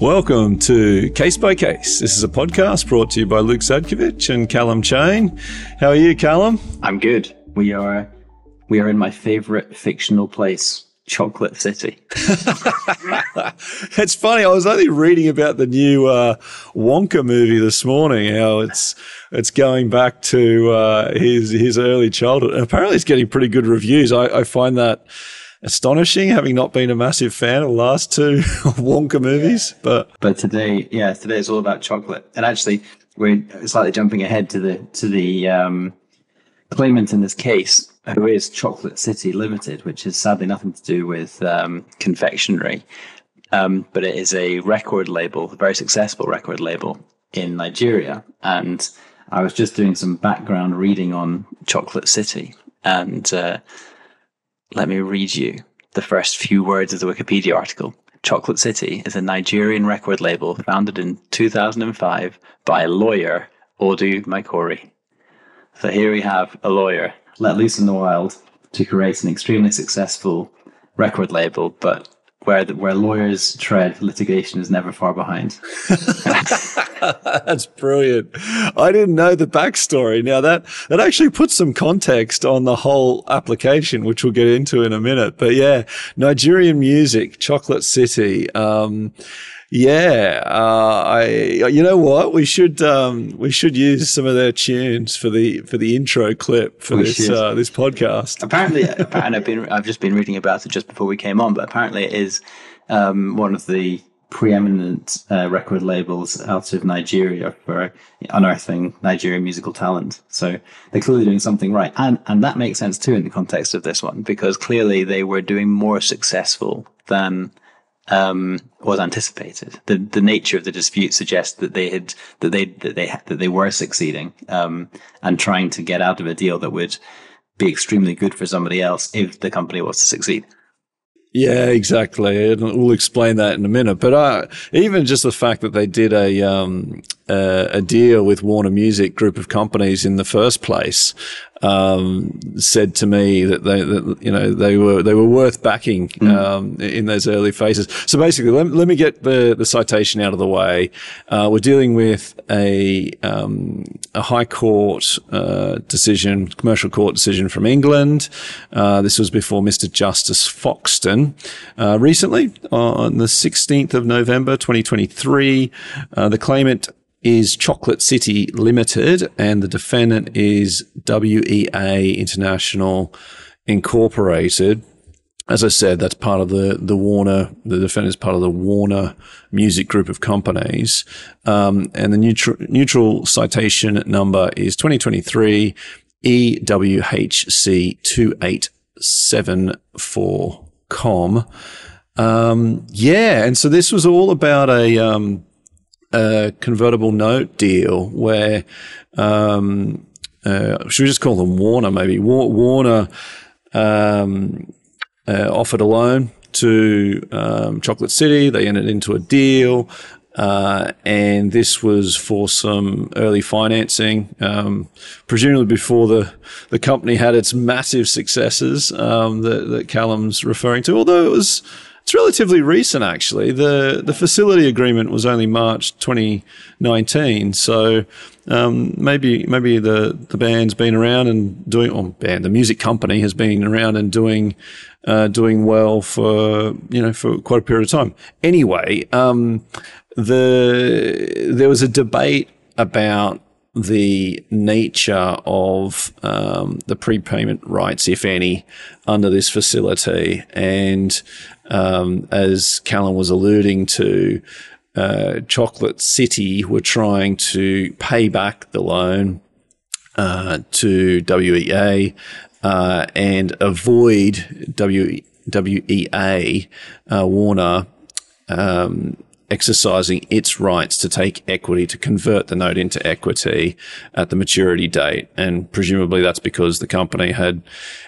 Welcome to Case by Case. This is a podcast brought to you by Luke Sadkovich and Calum Chain. How are you, Calum? I'm good. We are we are in my favorite fictional place, Chocolate City. it's funny. I was only reading about the new uh, Wonka movie this morning. How it's it's going back to uh, his his early childhood. And apparently, it's getting pretty good reviews. I, I find that astonishing, having not been a massive fan of the last two Wonka movies. But but today, yeah, today is all about chocolate. And actually, we're slightly jumping ahead to the to the um, claimant in this case, who is Chocolate City Limited, which is sadly nothing to do with um, confectionery. Um, but it is a record label, a very successful record label in Nigeria. And I was just doing some background reading on Chocolate City, and uh, let me read you the first few words of the Wikipedia article. Chocolate City is a Nigerian record label founded in 2005 by lawyer Audu Maikori. So here we have a lawyer let loose in the wild to create an extremely successful record label, but where the, where lawyers tread, litigation is never far behind. That's brilliant. I didn't know the backstory. Now that that actually puts some context on the whole application, which we'll get into in a minute. But yeah, Nigerian music, Chocolate City. Um, yeah, uh, I. You know what? We should um, we should use some of their tunes for the for the intro clip for we this uh, this podcast. Apparently, apparently, I've been I've just been reading about it just before we came on, but apparently it is um, one of the preeminent uh, record labels out of Nigeria for unearthing Nigerian musical talent. So they're clearly doing something right, and and that makes sense too in the context of this one because clearly they were doing more successful than um, was anticipated. The the nature of the dispute suggests that they had that they that they that they were succeeding um, and trying to get out of a deal that would be extremely good for somebody else if the company was to succeed. Yeah, exactly. And we'll explain that in a minute. But uh, even just the fact that they did a um, uh, a deal with Warner Music group of companies in the first place um, said to me that they, that, you know, they were they were worth backing mm. um, in those early phases. So basically, let, let me get the, the citation out of the way. Uh, we're dealing with a um, a High Court uh, decision, commercial court decision from England. Uh, this was before Mr. Justice Foxton. Uh, recently, on the 16th of November, 2023, uh, the claimant is Chocolate City Limited, and the defendant is WEA International Incorporated. As I said, that's part of the the Warner. The defendant is part of the Warner Music Group of companies, um, and the neutral neutral citation number is 2023 EWHC two eight seven four com. Um, yeah, and so this was all about a um, a convertible note deal where, um, uh, should we just call them Warner maybe? Warner um, uh, offered a loan to um, Chocolate City. They entered into a deal. Uh, and this was for some early financing, um, presumably before the, the company had its massive successes um, that, that Calum's referring to. Although it was it's relatively recent, actually. the The facility agreement was only March 2019, so um, maybe maybe the the band's been around and doing. Or band, the music company has been around and doing uh, doing well for you know for quite a period of time. Anyway, um, the there was a debate about the nature of um, the prepayment rights, if any, under this facility. And um, as Calum was alluding to, uh, Chocolate City were trying to pay back the loan uh, to WEA uh, and avoid w- WEA uh, Warner um, exercising its rights to take equity to convert the note into equity at the maturity date. And presumably that's because the company had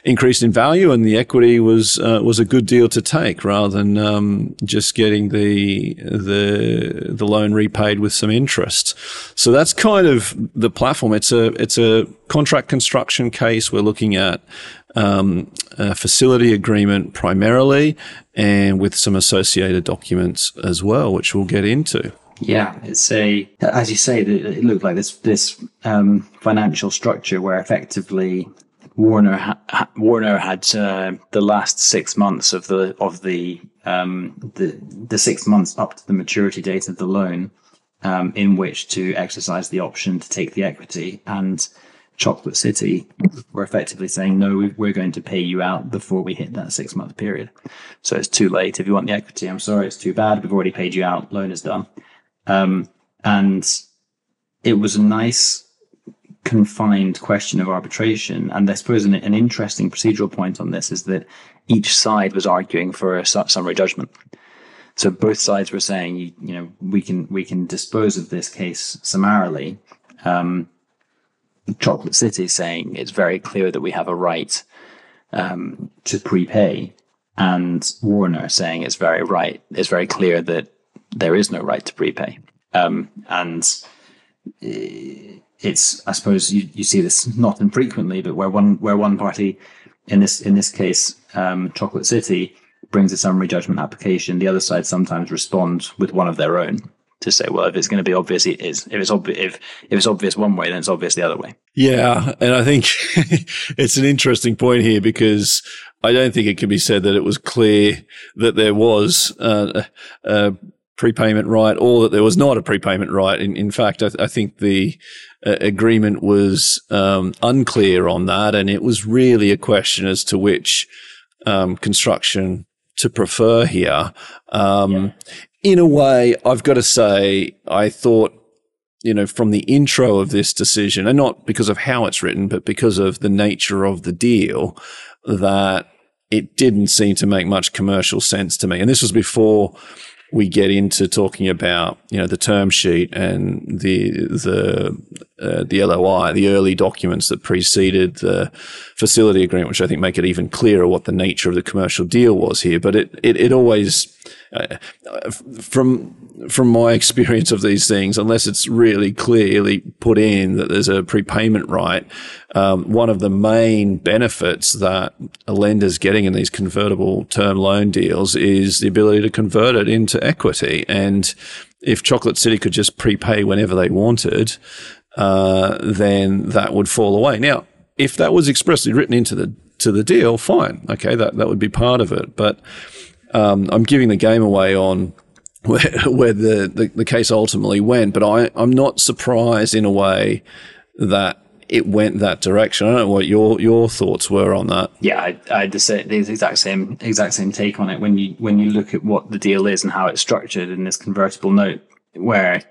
increased in value and the equity was, uh, was a good deal to take rather than, um, just getting the, the, the loan repaid with some interest. So that's kind of the platform. It's a, it's a contract construction case. We're looking at, um, facility agreement primarily, and with some associated documents as well, which we'll get into. Yeah, it's a as you say, it looked like this this um, financial structure where effectively Warner ha- Warner had uh, the last six months of the of the um, the the six months up to the maturity date of the loan um, in which to exercise the option to take the equity and Chocolate City were effectively saying, no, we're going to pay you out before we hit that six month period. So it's too late. If you want the equity, I'm sorry, it's too bad. We've already paid you out. Loan is done. Um, and it was a nice confined question of arbitration. And I suppose an, an, interesting procedural point on this is that each side was arguing for a summary judgment. So both sides were saying, you, you know, we can we can dispose of this case summarily. Um, Chocolate City saying it's very clear that we have a right um, to prepay, and Warner saying it's very right. It's very clear that there is no right to prepay, um, and it's I suppose you, you see this not infrequently, but where one where one party in this in this case, um, Chocolate City brings a summary judgment application, the other side sometimes responds with one of their own to say, well, if it's going to be obvious, it is. If it's obvious, if, if it's obvious one way, then it's obvious the other way. Yeah. And I think it's an interesting point here because I don't think it can be said that it was clear that there was uh, a prepayment right or that there was not a prepayment right. In, in fact, I, th- I think the uh, agreement was um, unclear on that. And it was really a question as to which um, construction to prefer here. Um, yeah in a way, I've got to say, I thought, you know, from the intro of this decision, and not because of how it's written, but because of the nature of the deal, that it didn't seem to make much commercial sense to me. And this was before we get into talking about you know the term sheet and the the uh, the LOI, the early documents that preceded the facility agreement, which I think make it even clearer what the nature of the commercial deal was here. But it it, it always uh, from from my experience of these things, unless it's really clearly put in that there's a prepayment right, um, one of the main benefits that a lender's getting in these convertible term loan deals is the ability to convert it into equity. And if Chocolate City could just prepay whenever they wanted, uh, then that would fall away. Now, if that was expressly written into the to the deal, fine, okay, that that would be part of it, but um, I'm giving the game away on where, where the, the, the, case ultimately went, but I, I'm not surprised in a way that it went that direction. I don't know what your your thoughts were on that. Yeah, I, I had the, same, the exact same exact same take on it. When you when you look at what the deal is and how it's structured in this convertible note, where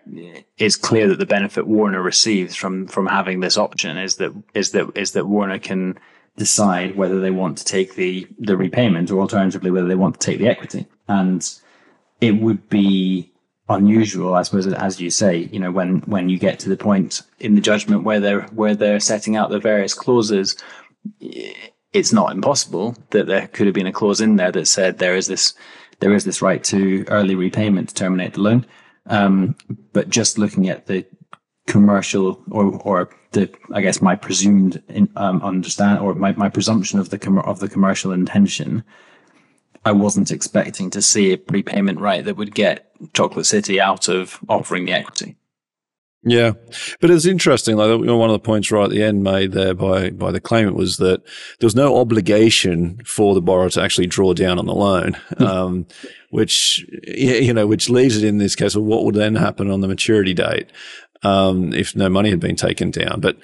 it's clear that the benefit Warner receives from from having this option is that is that is that Warner can decide whether they want to take the the repayment or alternatively whether they want to take the equity. And it would be unusual, I suppose, as you say, you know, when when you get to the point in the judgment where they're where they're setting out the various clauses, it's not impossible that there could have been a clause in there that said there is this there is this right to early repayment to terminate the loan. Um, but just looking at the commercial or or the I guess my presumed in, um, understand or my, my presumption of the com- of the commercial intention, I wasn't expecting to see a prepayment right that would get Chocolate City out of offering the equity. Yeah, but it's interesting. Like one of the points right at the end made there by by the claimant was that there was no obligation for the borrower to actually draw down on the loan, hmm. um, which you know, which leaves it in this case. Well, what would then happen on the maturity date? Um, if no money had been taken down. But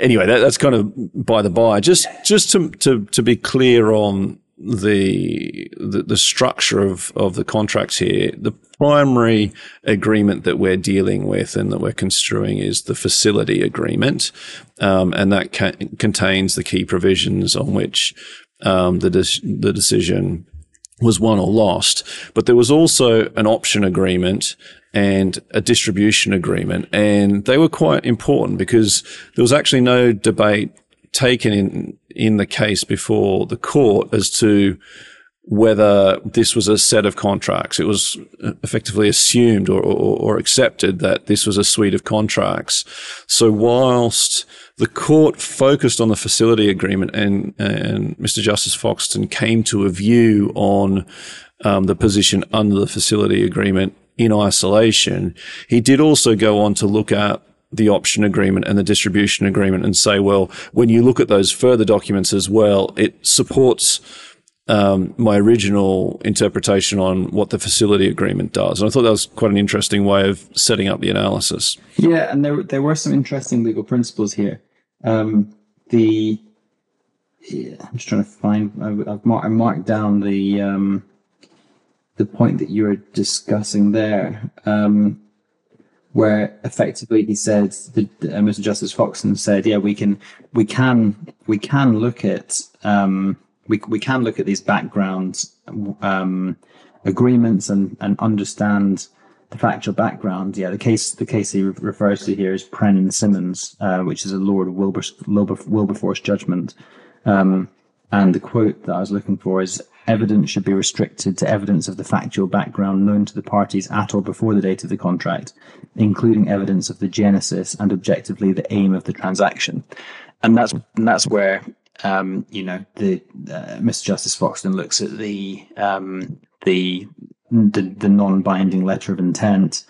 anyway, that, that's kind of by the by. Just just to to to be clear on the, the the, structure of, of the contracts here, the primary agreement that we're dealing with and that we're construing is the facility agreement, um, and that ca- contains the key provisions on which um, the de- the decision was won or lost. But there was also an option agreement and a distribution agreement. And they were quite important because there was actually no debate taken in, in the case before the court as to whether this was a set of contracts. It was effectively assumed or, or, or, accepted that this was a suite of contracts. So whilst the court focused on the facility agreement and, and Mr. Justice Foxton came to a view on um, the position under the facility agreement in isolation, he did also go on to look at the option agreement and the distribution agreement and say, well, when you look at those further documents as well, it supports um, my original interpretation on what the facility agreement does. And I thought that was quite an interesting way of setting up the analysis. Yeah, and there there were some interesting legal principles here. Um, the yeah, I'm just trying to find. I, have marked, marked down the um, the point that you were discussing there, um, where effectively he said, the, uh, Mr. Justice Foxton said, "Yeah, we can, we can, we can look at." Um, we we can look at these background um, agreements and and understand the factual background. Yeah, the case the case he refers to here is Prenn Simmonds, uh, which is a Lord Wilber, Wilber, Wilberforce judgment. Um, and the quote that I was looking for is evidence should be restricted to evidence of the factual background known to the parties at or before the date of the contract, including evidence of the genesis and objectively the aim of the transaction. And that's and that's where um, you know, the uh, Mr. Justice Foxton looks at the um, the the, the non-binding letter of intent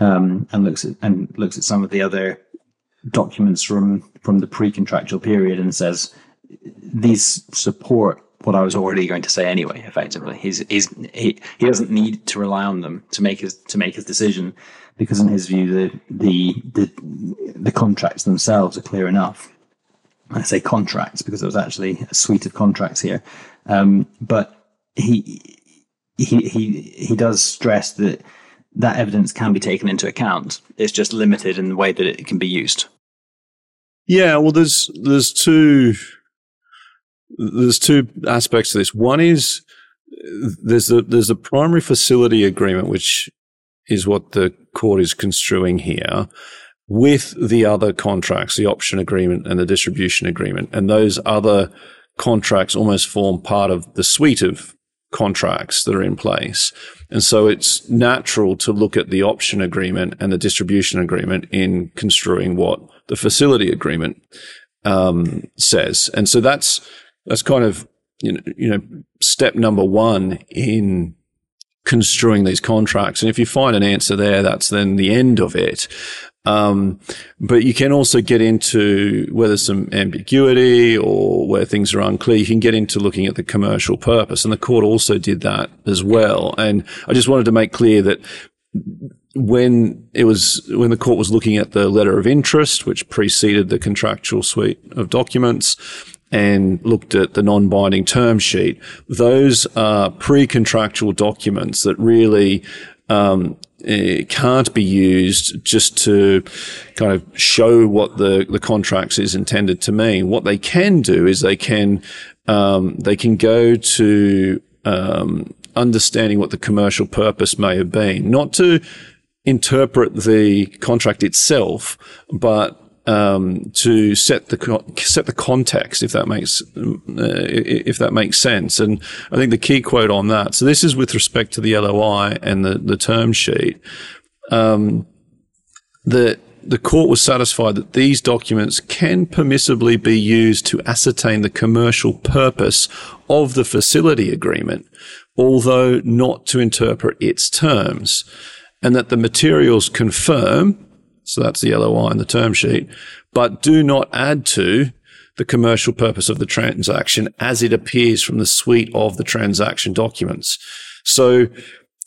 um, and looks at and looks at some of the other documents from from the pre-contractual period and says these support what I was already going to say anyway. Effectively, he's, he's he he doesn't need to rely on them to make his to make his decision because in his view the the the, the contracts themselves are clear enough. I say contracts because it was actually a suite of contracts here. Um, but he, he, he, he does stress that that evidence can be taken into account. It's just limited in the way that it can be used. Yeah, well, there's there's two there's two aspects to this. One is there's a there's primary facility agreement, which is what the court is construing here, with the other contracts, the option agreement and the distribution agreement. And those other contracts almost form part of the suite of contracts that are in place. And so it's natural to look at the option agreement and the distribution agreement in construing what the facility agreement um, says. And so that's that's kind of you know, you know step number one in construing these contracts. And if you find an answer there, that's then the end of it. Um, but you can also get into whether some ambiguity or where things are unclear. You can get into looking at the commercial purpose, and the court also did that as well. And I just wanted to make clear that when it was when the court was looking at the letter of interest, which preceded the contractual suite of documents, and looked at the non-binding term sheet, those are pre-contractual documents that really um, can't be used just to kind of show what the, the contracts is intended to mean. What they can do is they can um, they can go to um, understanding what the commercial purpose may have been, not to interpret the contract itself, but um, to set the set the context, if that makes uh, if that makes sense. And I think the key quote on that. So this is with respect to the LOI and the the term sheet. Um, the the court was satisfied that these documents can permissibly be used to ascertain the commercial purpose of the facility agreement, although not to interpret its terms, and that the materials confirm so that's the LOI and the term sheet, but do not add to the commercial purpose of the transaction as it appears from the suite of the transaction documents. So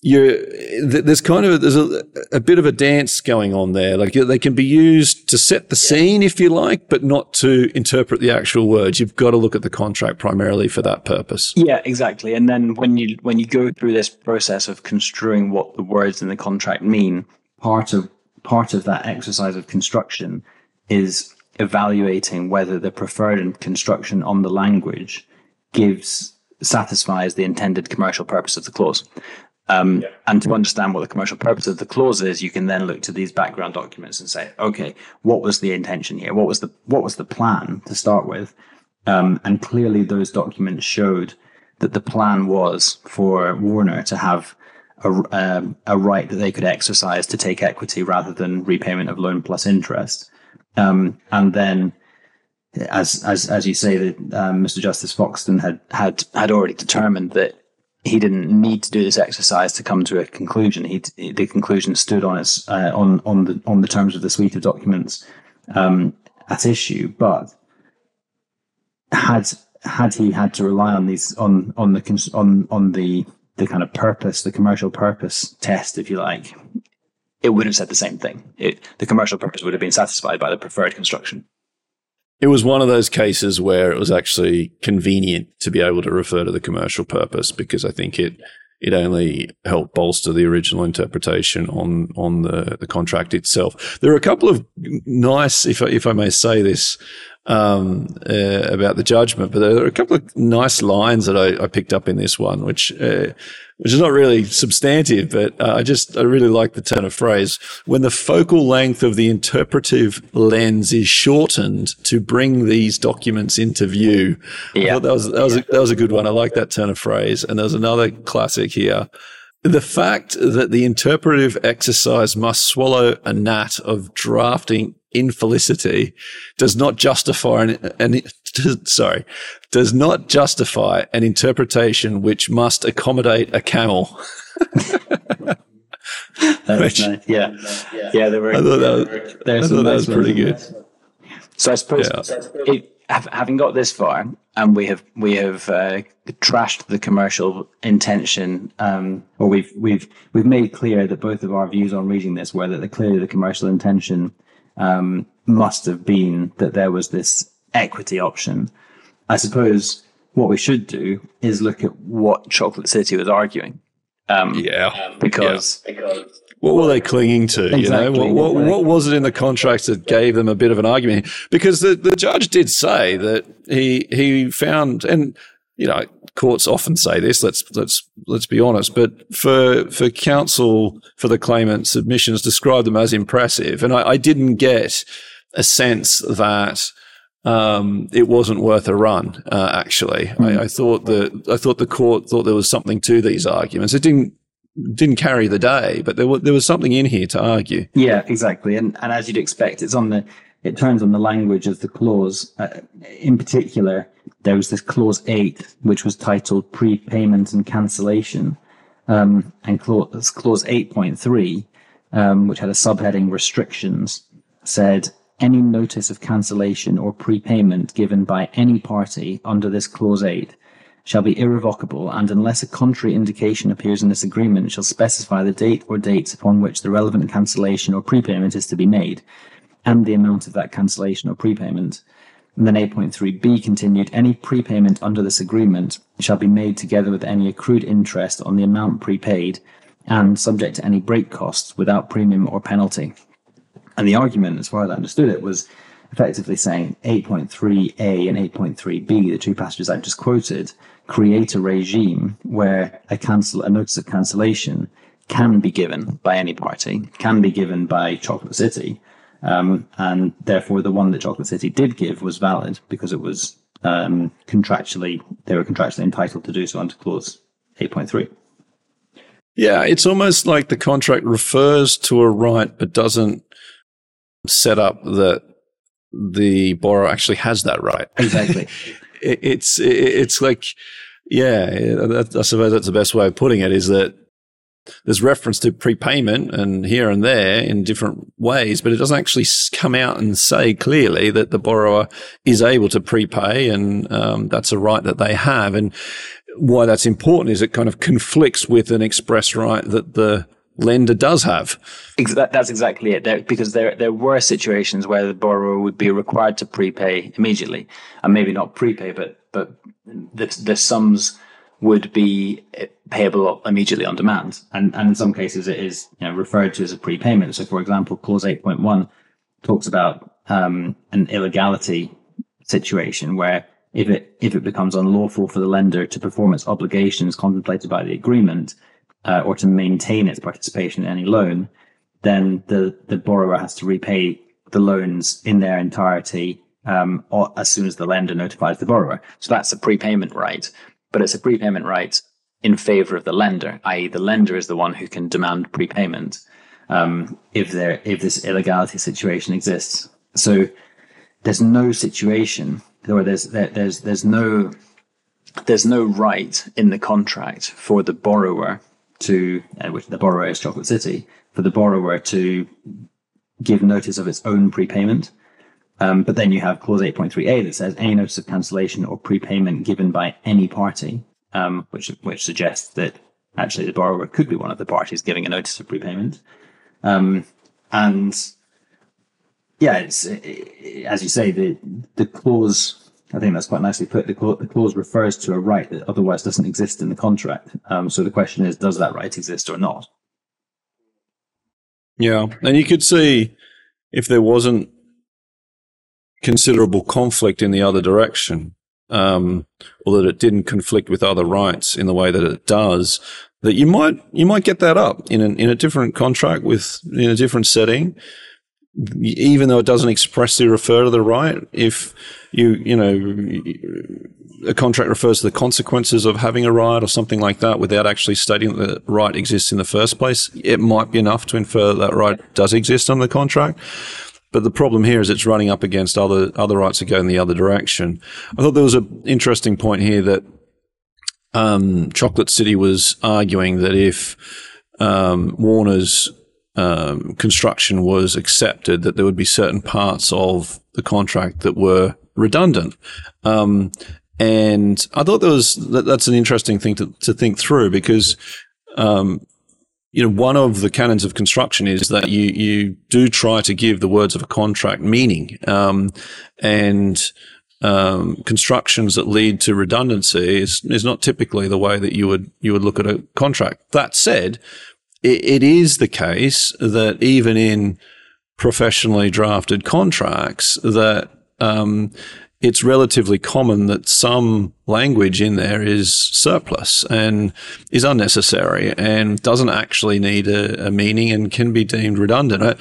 you there's kind of there's a, a, bit of a dance going on there. Like they can be used to set the scene, if you like, but not to interpret the actual words. You've got to look at the contract primarily for that purpose. Yeah, exactly. And then when you when you go through this process of construing what the words in the contract mean, part of part of that exercise of construction is evaluating whether the preferred construction on the language gives satisfies the intended commercial purpose of the clause. Um, yeah. And to understand what the commercial purpose of the clause is, you can then look to these background documents and say, okay, what was the intention here? What was the what was the plan to start with? Um, and clearly, those documents showed that the plan was for Warner to have a, um, a right that they could exercise to take equity rather than repayment of loan plus interest. Um, and then, as as as you say, that um, Mr. Justice Foxton had had had already determined that he didn't need to do this exercise to come to a conclusion. He the conclusion stood on its uh, on on the on the terms of the suite of documents um, at issue, but had had he had to rely on these on on the on on the the kind of purpose, the commercial purpose test, if you like, it would have said the same thing. It, the commercial purpose would have been satisfied by the preferred construction. It was one of those cases where it was actually convenient to be able to refer to the commercial purpose because I think it it only helped bolster the original interpretation on on the, the contract itself. There are a couple of nice, if I, if I may say this, um, uh, about the judgment, but there are a couple of nice lines that I, I picked up in this one, which uh, which is not really substantive, but uh, I just I really like the turn of phrase when the focal length of the interpretive lens is shortened to bring these documents into view. Yeah, that was that was a, that was a good one. I like that turn of phrase. And there's another classic here. The fact that the interpretive exercise must swallow a gnat of drafting infelicity does not justify an, an sorry does not justify an interpretation which must accommodate a camel. which, nice. Yeah, yeah, they were. I thought that was, I thought that was pretty good. So I suppose yeah. it, having got this far, and we have we have uh, trashed the commercial intention, um, or we've we've we've made clear that both of our views on reading this were that the, clearly the commercial intention um, must have been that there was this equity option. I suppose what we should do is look at what Chocolate City was arguing. Um, yeah, because, yeah. because what were they clinging to? Exactly, you know, what, what, what, was it in the contracts that gave them a bit of an argument? Because the, the judge did say that he he found, and you know, courts often say this. Let's let's let's be honest. But for for counsel for the claimant, submissions described them as impressive, and I, I didn't get a sense that um, it wasn't worth a run. Uh, actually, mm. I, I, thought that I thought the court thought there was something to these arguments. It didn't didn't carry the day, but there was there was something in here to argue. Yeah, exactly. And and as you'd expect, it's on the it turns on the language of the clause. Uh, in particular, there was this clause eight, which was titled prepayment and cancellation, um, and clause clause eight point three, um, which had a subheading restrictions, said any notice of cancellation or prepayment given by any party under this clause 8 shall be irrevocable and unless a contrary indication appears in this agreement shall specify the date or dates upon which the relevant cancellation or prepayment is to be made and the amount of that cancellation or prepayment. And then 8.3b continued, any prepayment under this agreement shall be made together with any accrued interest on the amount prepaid and subject to any break costs without premium or penalty. And the argument, as far as I understood it, was effectively saying 8.3a and 8.3b, the two passages I've just quoted, create a regime where a cancel a notice of cancellation can be given by any party, can be given by Chocolate City, um, and therefore the one that Chocolate City did give was valid because it was um, contractually they were contractually entitled to do so under clause 8.3. Yeah, it's almost like the contract refers to a right but doesn't set up that the borrower actually has that right. Exactly. it, it's it's like yeah, I suppose that's the best way of putting it. Is that there's reference to prepayment and here and there in different ways, but it doesn't actually come out and say clearly that the borrower is able to prepay and um, that's a right that they have. And why that's important is it kind of conflicts with an express right that the lender does have. That's exactly it. There, because there there were situations where the borrower would be required to prepay immediately, and maybe not prepay, but but the the sums would be payable immediately on demand, and and in some cases it is you know, referred to as a prepayment. So, for example, clause eight point one talks about um, an illegality situation where if it if it becomes unlawful for the lender to perform its obligations contemplated by the agreement, uh, or to maintain its participation in any loan, then the, the borrower has to repay the loans in their entirety um, as soon as the lender notifies the borrower. So that's a prepayment right. But it's a prepayment right in favor of the lender, i.e., the lender is the one who can demand prepayment um, if there if this illegality situation exists. So there's no situation or there's there, there's there's no there's no right in the contract for the borrower to uh, which the borrower is Chocolate City for the borrower to give notice of its own prepayment. Um, but then you have clause 8.3a that says any notice of cancellation or prepayment given by any party, um, which which suggests that actually the borrower could be one of the parties giving a notice of prepayment. Um, and yeah, it's it, as you say, the the clause. I think that's quite nicely put. The clause, the clause refers to a right that otherwise doesn't exist in the contract. Um, so the question is, does that right exist or not? Yeah, and you could see if there wasn't considerable conflict in the other direction, um, or that it didn't conflict with other rights in the way that it does, that you might you might get that up in in a different contract with in a different setting, even though it doesn't expressly refer to the right. If you you know a contract refers to the consequences of having a right or something like that without actually stating that the right exists in the first place, it might be enough to infer that, that right does exist under the contract. But the problem here is it's running up against other other rights that go in the other direction. I thought there was an interesting point here that um, Chocolate City was arguing that if um, Warner's um, construction was accepted, that there would be certain parts of the contract that were redundant. Um, and I thought that was that, that's an interesting thing to, to think through because um, you know, one of the canons of construction is that you you do try to give the words of a contract meaning, um, and um, constructions that lead to redundancy is is not typically the way that you would you would look at a contract. That said, it, it is the case that even in professionally drafted contracts that um, it's relatively common that some language in there is surplus and is unnecessary and doesn't actually need a, a meaning and can be deemed redundant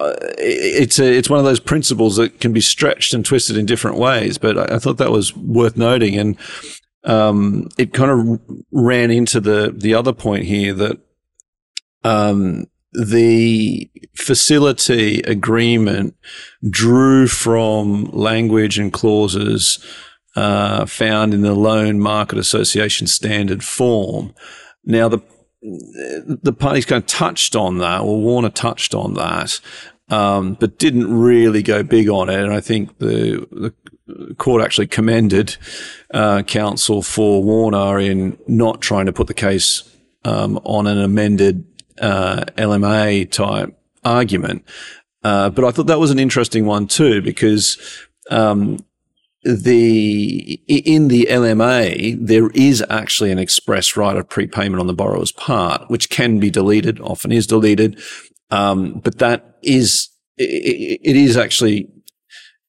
uh, it's a, it's one of those principles that can be stretched and twisted in different ways. But I, I thought that was worth noting, and um, it kind of ran into the the other point here that um, the facility agreement drew from language and clauses uh, found in the Loan Market Association standard form. Now the the parties kind of touched on that, or Warner touched on that, um, but didn't really go big on it. And I think the, the court actually commended uh, counsel for Warner in not trying to put the case um, on an amended uh, LMA type argument. Uh, but I thought that was an interesting one too, because um, the in the LMA there is actually an express right of prepayment on the borrower's part, which can be deleted, often is deleted, um, but that is it, it is actually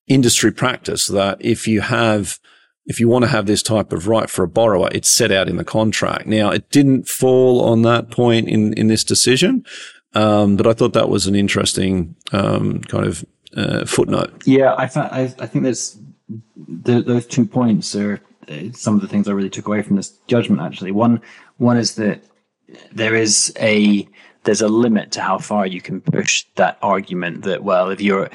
industry practice that if you have if you want to have this type of right for a borrower, it's set out in the contract. Now, it didn't fall on that point in in this decision, um, but I thought that was an interesting um, kind of uh, footnote. Yeah, I, th- I, I think there's the, those two points are uh, some of the things I really took away from this judgment. Actually, one one is that there is a there's a limit to how far you can push that argument that well if you're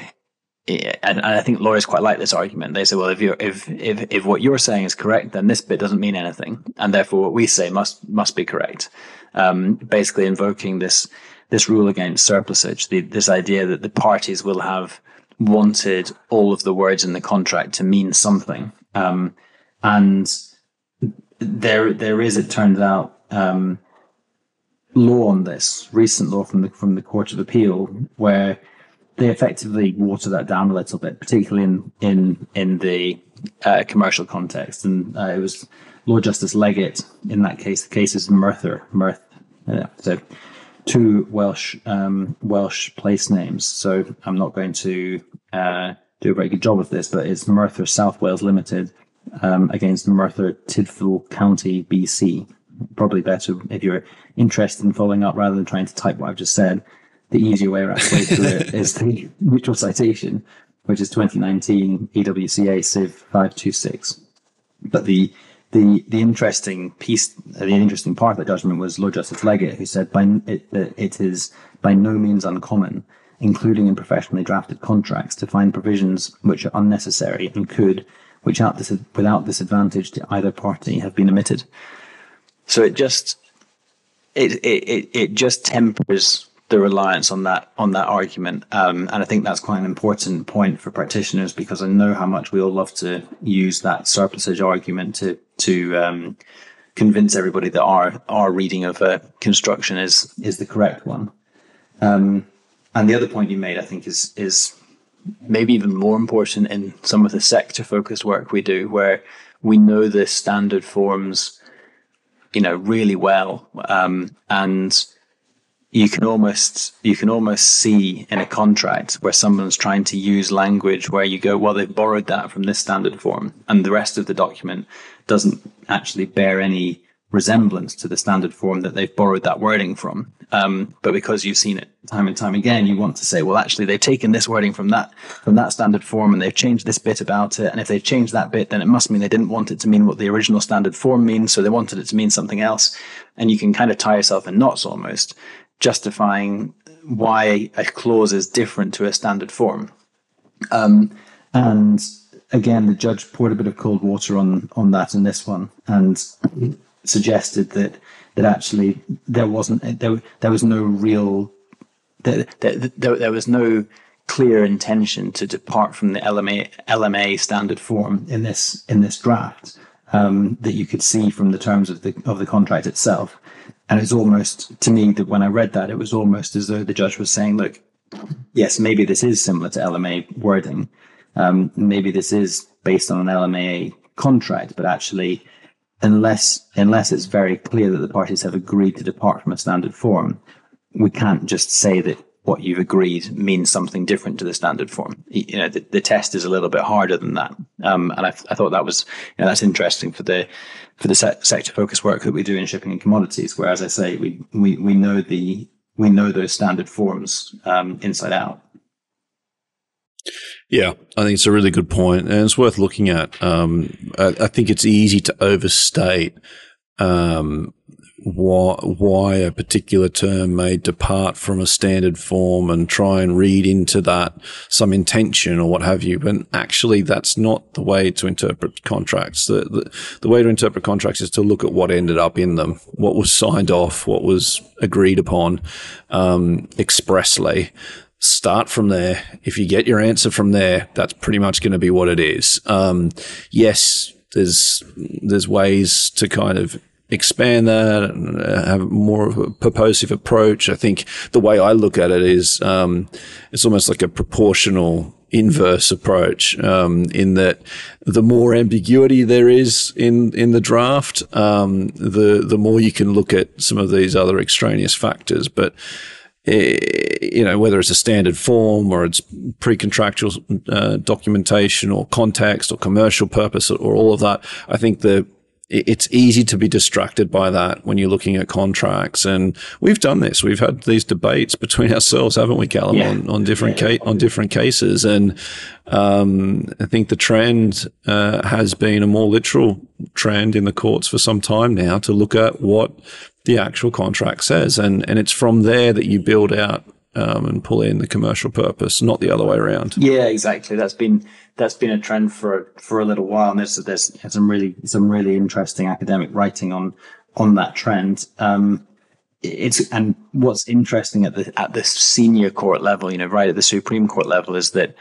and I think lawyers quite like this argument. They say, well, if you're if if if what you're saying is correct, then this bit doesn't mean anything, and therefore what we say must must be correct. Um, basically, invoking this this rule against surplusage, the, this idea that the parties will have wanted all of the words in the contract to mean something. Um, and there, there is, it turns out, um, law on this, recent law from the from the Court of Appeal, where they effectively water that down a little bit, particularly in in in the uh, commercial context. And uh, it was Lord Justice Leggatt in that case. The case is Merthyr, Merth. Uh, so two Welsh um, Welsh place names. So I'm not going to uh, do a very good job of this, but it's Merthyr South Wales Limited um, against Merthyr Tydfil County, BC. Probably better if you're interested in following up rather than trying to type what I've just said. The easier way around through it is the neutral citation, which is 2019 EWCA Civ 526. But the the the interesting piece, the interesting part of the judgment was Lord Justice Leggatt, who said by it, it is by no means uncommon, including in professionally drafted contracts, to find provisions which are unnecessary and could, without this without disadvantage to either party, have been omitted. So it just it it it just tempers the reliance on that on that argument, um, and I think that's quite an important point for practitioners because I know how much we all love to use that surplusage argument to to um, convince everybody that our our reading of a construction is is the correct one. Um, and the other point you made, I think, is is maybe even more important in some of the sector focused work we do, where we know the standard forms, you know, really well, um, and you can almost you can almost see in a contract where someone's trying to use language where you go, well, they've borrowed that from this standard form, and the rest of the document doesn't actually bear any resemblance to the standard form that they've borrowed that wording from. Um, but because you've seen it time and time again, you want to say, well, actually, they've taken this wording from that from that standard form, and they've changed this bit about it. And if they've changed that bit, then it must mean they didn't want it to mean what the original standard form means, so they wanted it to mean something else. And you can kind of tie yourself in knots almost justifying why a clause is different to a standard form. Um, and again, the judge poured a bit of cold water on on that in this one, and suggested that that actually there wasn't there there was no real there, there, there, was no clear intention to depart from the LMA LMA standard form in this in this draft um, that you could see from the terms of the of the contract itself. And it's almost to me that when I read that, it was almost as though the judge was saying, "Look, yes, maybe this is similar to LMA wording. Um, maybe this is based on an LMA contract, but actually, unless unless it's very clear that the parties have agreed to depart from a standard form, we can't just say that what you've agreed means something different to the standard form. You know, the, the test is a little bit harder than that. Um, and I, I, thought that was, you know, that's interesting for the, for the se- sector focus work that we do in shipping and commodities, where, as I say, we, we, we know the, we know those standard forms, um, inside out. Yeah, I think it's a really good point, and it's worth looking at. Um, I, I, think it's easy to overstate um, why, why a particular term may depart from a standard form and try and read into that some intention or what have you. But actually, that's not the way to interpret contracts. The, the, the way to interpret contracts is to look at what ended up in them, what was signed off, what was agreed upon um, expressly start from there. If you get your answer from there, that's pretty much going to be what it is. Um, yes, there's there's ways to kind of expand that and have more of a purposive approach. I think the way I look at it is um, it's almost like a proportional inverse approach um, in that the more ambiguity there is in in the draft, um, the the more you can look at some of these other extraneous factors. But eh, you know whether it's a standard form or it's pre-contractual uh, documentation or context or commercial purpose or all of that, I think the it's easy to be distracted by that when you're looking at contracts. And we've done this. We've had these debates between ourselves, haven't we, Calum, yeah. on, on different yeah. ca- on different cases. And um, I think the trend uh, has been a more literal trend in the courts for some time now to look at what the actual contract says, and and it's from there that you build out um, and pull in the commercial purpose, not the other way around. Yeah, exactly. That's been that's been a trend for for a little while, and there's there's some really some really interesting academic writing on on that trend. Um, it's and what's interesting at the at the senior court level, you know, right at the Supreme Court level, is that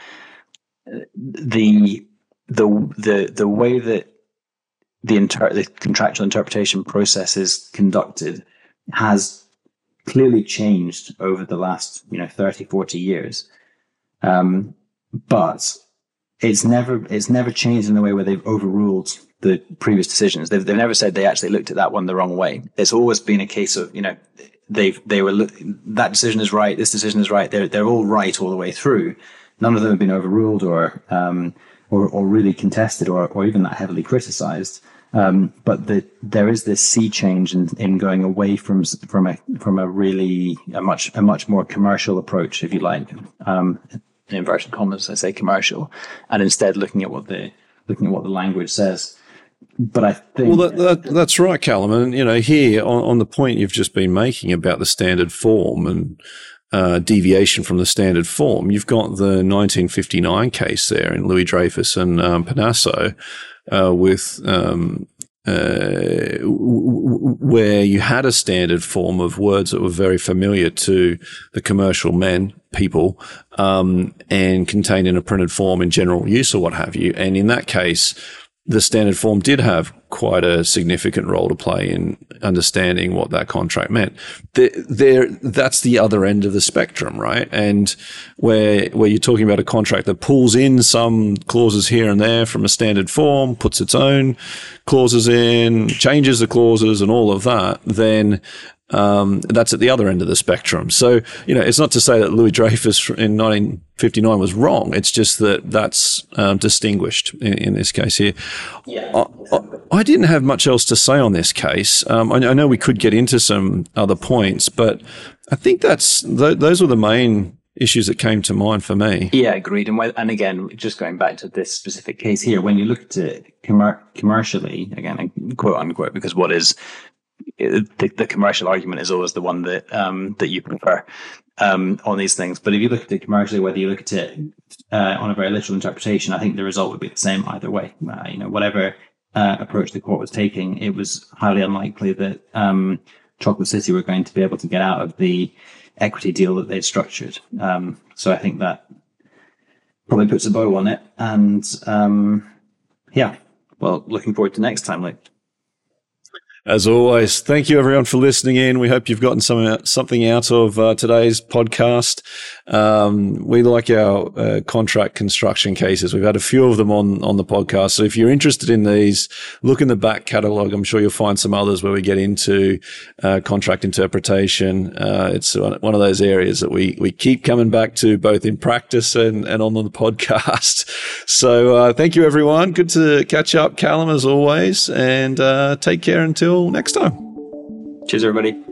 the the the the way that the inter- the contractual interpretation process is conducted has clearly changed over the last you know 30 40 years. Um, but it's never it's never changed in the way where they've overruled the previous decisions. They've, they've never said they actually looked at that one the wrong way. It's always been a case of you know they've they were that decision is right this decision is right they're, they're all right all the way through. None of them have been overruled or um, or, or really contested or, or even that heavily criticized um, but the, there is this sea change in, in going away from from a from a really a much a much more commercial approach, if you like, um, in inverted commas, I say commercial, and instead looking at what the looking at what the language says. but I think well, that, that, that's right, Calum. And you know, here on, on, the point you've just been making about the standard form and uh, deviation from the standard form, you've got the 1959 case there in Louis Dreyfus and um, Parnaso uh, with um, uh, where you had a standard form of words that were very familiar to the commercial men, people, um, and contained in a printed form in general use or what have you. And in that case, the standard form did have quite a significant role to play in understanding what that contract meant. There, that's the other end of the spectrum, right? And where where you're talking about a contract that pulls in some clauses here and there from a standard form, puts its own clauses in, changes the clauses, and all of that, then um, that's at the other end of the spectrum. So, you know, it's not to say that Louis Dreyfus in 1959 was wrong. It's just that that's um, distinguished in, in, this case here. Yeah. I, I, didn't have much else to say on this case. Um, I, I, know we could get into some other points, but I think that's th- those were the main issues that came to mind for me. Yeah, agreed. And, and again, just going back to this specific case here, when you look at it commercially, again, quote unquote, because what is the, the, commercial argument is always the one that um, that you prefer um, on these things. But if you look at it commercially, whether you look at it uh, on a very literal interpretation, I think the result would be the same either way. Uh, you know, whatever uh, approach the court was taking, it was highly unlikely that um, Chocolate City were going to be able to get out of the equity deal that they'd structured. Um, so I think that probably puts a bow on it. And um, yeah, well, looking forward to next time, like. As always, thank you everyone for listening in. We hope you've gotten some, something out of uh, today's podcast. Um, we like our uh, contract construction cases. We've had a few of them on, on the podcast. So if you're interested in these, look in the back catalog. I'm sure you'll find some others where we get into uh, contract interpretation. Uh, it's one of those areas that we, we keep coming back to both in practice and, and on the podcast. So uh, thank you everyone. Good to catch up, Calum, as always, and uh, take care until next time. Cheers, everybody.